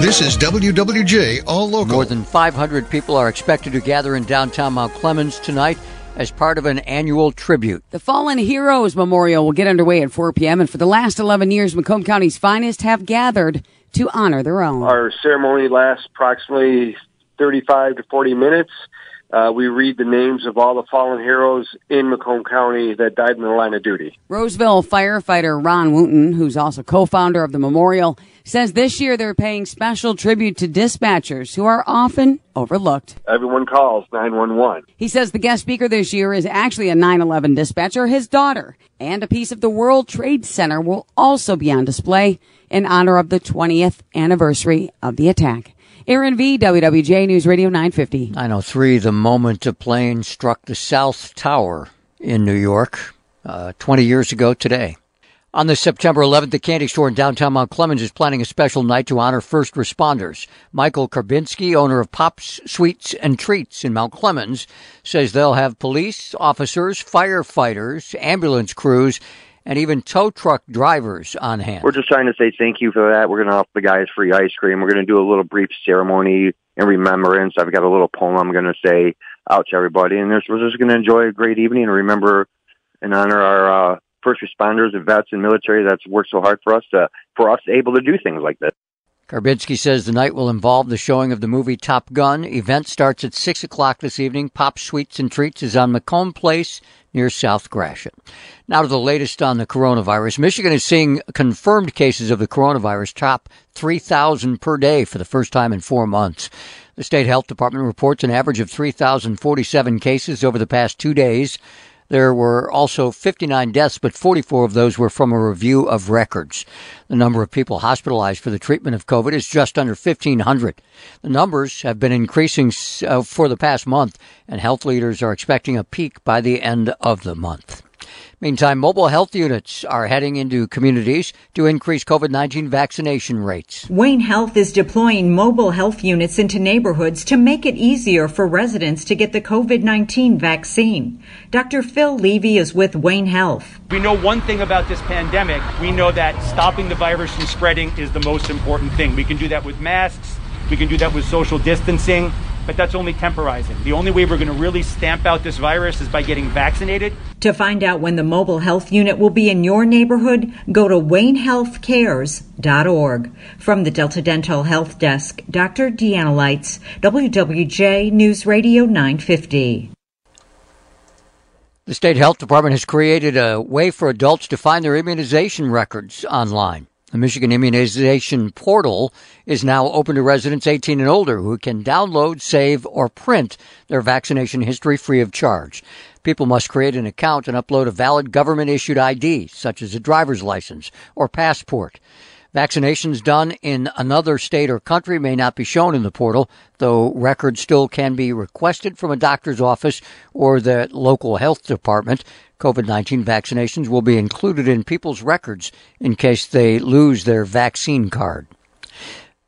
This is WWJ All Local. More than 500 people are expected to gather in downtown Mount Clemens tonight as part of an annual tribute. The Fallen Heroes Memorial will get underway at 4 p.m. And for the last 11 years, Macomb County's finest have gathered to honor their own. Our ceremony lasts approximately 35 to 40 minutes. Uh, we read the names of all the fallen heroes in Macomb County that died in the line of duty. Roseville firefighter Ron Wooten, who's also co-founder of the memorial, says this year they're paying special tribute to dispatchers who are often overlooked. Everyone calls 911. He says the guest speaker this year is actually a 911 dispatcher, his daughter, and a piece of the World Trade Center will also be on display in honor of the 20th anniversary of the attack. Aaron V, WWJ News Radio 950. 903, the moment a plane struck the South Tower in New York uh, 20 years ago today. On this September 11th, the candy store in downtown Mount Clemens is planning a special night to honor first responders. Michael Karbinski, owner of Pops Sweets and Treats in Mount Clemens, says they'll have police officers, firefighters, ambulance crews, and even tow truck drivers on hand. We're just trying to say thank you for that. We're going to offer the guys free ice cream. We're going to do a little brief ceremony in remembrance. I've got a little poem I'm going to say out to everybody, and we're just going to enjoy a great evening and remember and honor our uh, first responders and vets and military that's worked so hard for us to for us able to do things like this. Karbinski says the night will involve the showing of the movie Top Gun. Event starts at 6 o'clock this evening. Pop Sweets and Treats is on Macomb Place near South Gratiot. Now to the latest on the coronavirus. Michigan is seeing confirmed cases of the coronavirus top 3,000 per day for the first time in four months. The state health department reports an average of 3,047 cases over the past two days. There were also 59 deaths, but 44 of those were from a review of records. The number of people hospitalized for the treatment of COVID is just under 1,500. The numbers have been increasing uh, for the past month, and health leaders are expecting a peak by the end of the month. Meantime, mobile health units are heading into communities to increase COVID-19 vaccination rates. Wayne Health is deploying mobile health units into neighborhoods to make it easier for residents to get the COVID-19 vaccine. Dr. Phil Levy is with Wayne Health. We know one thing about this pandemic. We know that stopping the virus from spreading is the most important thing. We can do that with masks. We can do that with social distancing but that's only temporizing. The only way we're going to really stamp out this virus is by getting vaccinated. To find out when the mobile health unit will be in your neighborhood, go to waynehealthcares.org. From the Delta Dental Health Desk, Dr. Deanna Lites, WWJ News Radio 950. The state health department has created a way for adults to find their immunization records online. The Michigan Immunization Portal is now open to residents 18 and older who can download, save, or print their vaccination history free of charge. People must create an account and upload a valid government issued ID, such as a driver's license or passport. Vaccinations done in another state or country may not be shown in the portal, though records still can be requested from a doctor's office or the local health department. COVID 19 vaccinations will be included in people's records in case they lose their vaccine card.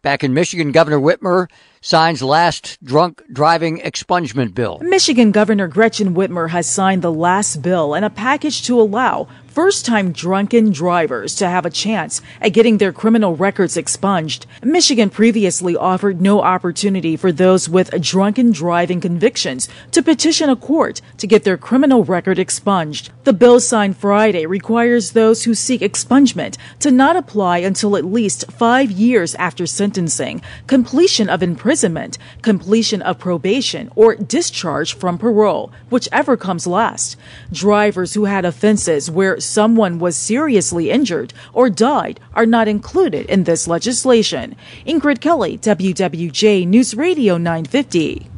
Back in Michigan, Governor Whitmer signs last drunk driving expungement bill. Michigan Governor Gretchen Whitmer has signed the last bill and a package to allow first time drunken drivers to have a chance at getting their criminal records expunged. Michigan previously offered no opportunity for those with drunken driving convictions to petition a court to get their criminal record expunged. The bill signed Friday requires those who seek expungement to not apply until at least five years after sentencing, completion of imprisonment, completion of probation, or discharge from parole, whichever comes last. Drivers who had offenses where someone was seriously injured or died are not included in this legislation. Ingrid Kelly, WWJ News Radio 950.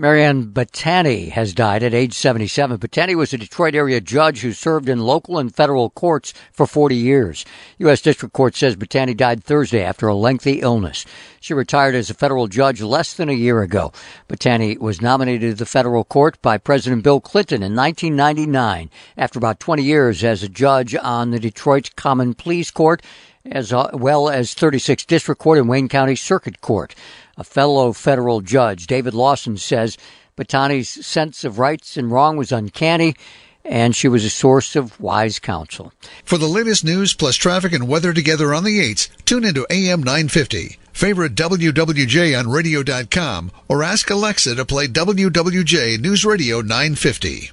Marianne Battani has died at age 77. Battani was a Detroit area judge who served in local and federal courts for 40 years. U.S. District Court says Battani died Thursday after a lengthy illness. She retired as a federal judge less than a year ago. Battani was nominated to the federal court by President Bill Clinton in 1999 after about 20 years as a judge on the Detroit Common Pleas Court as uh, well as 36 District Court and Wayne County Circuit Court. A fellow federal judge, David Lawson, says Battani's sense of rights and wrong was uncanny and she was a source of wise counsel. For the latest news plus traffic and weather together on the 8s, tune into AM 950. Favorite WWJ on radio.com or ask Alexa to play WWJ News Radio 950.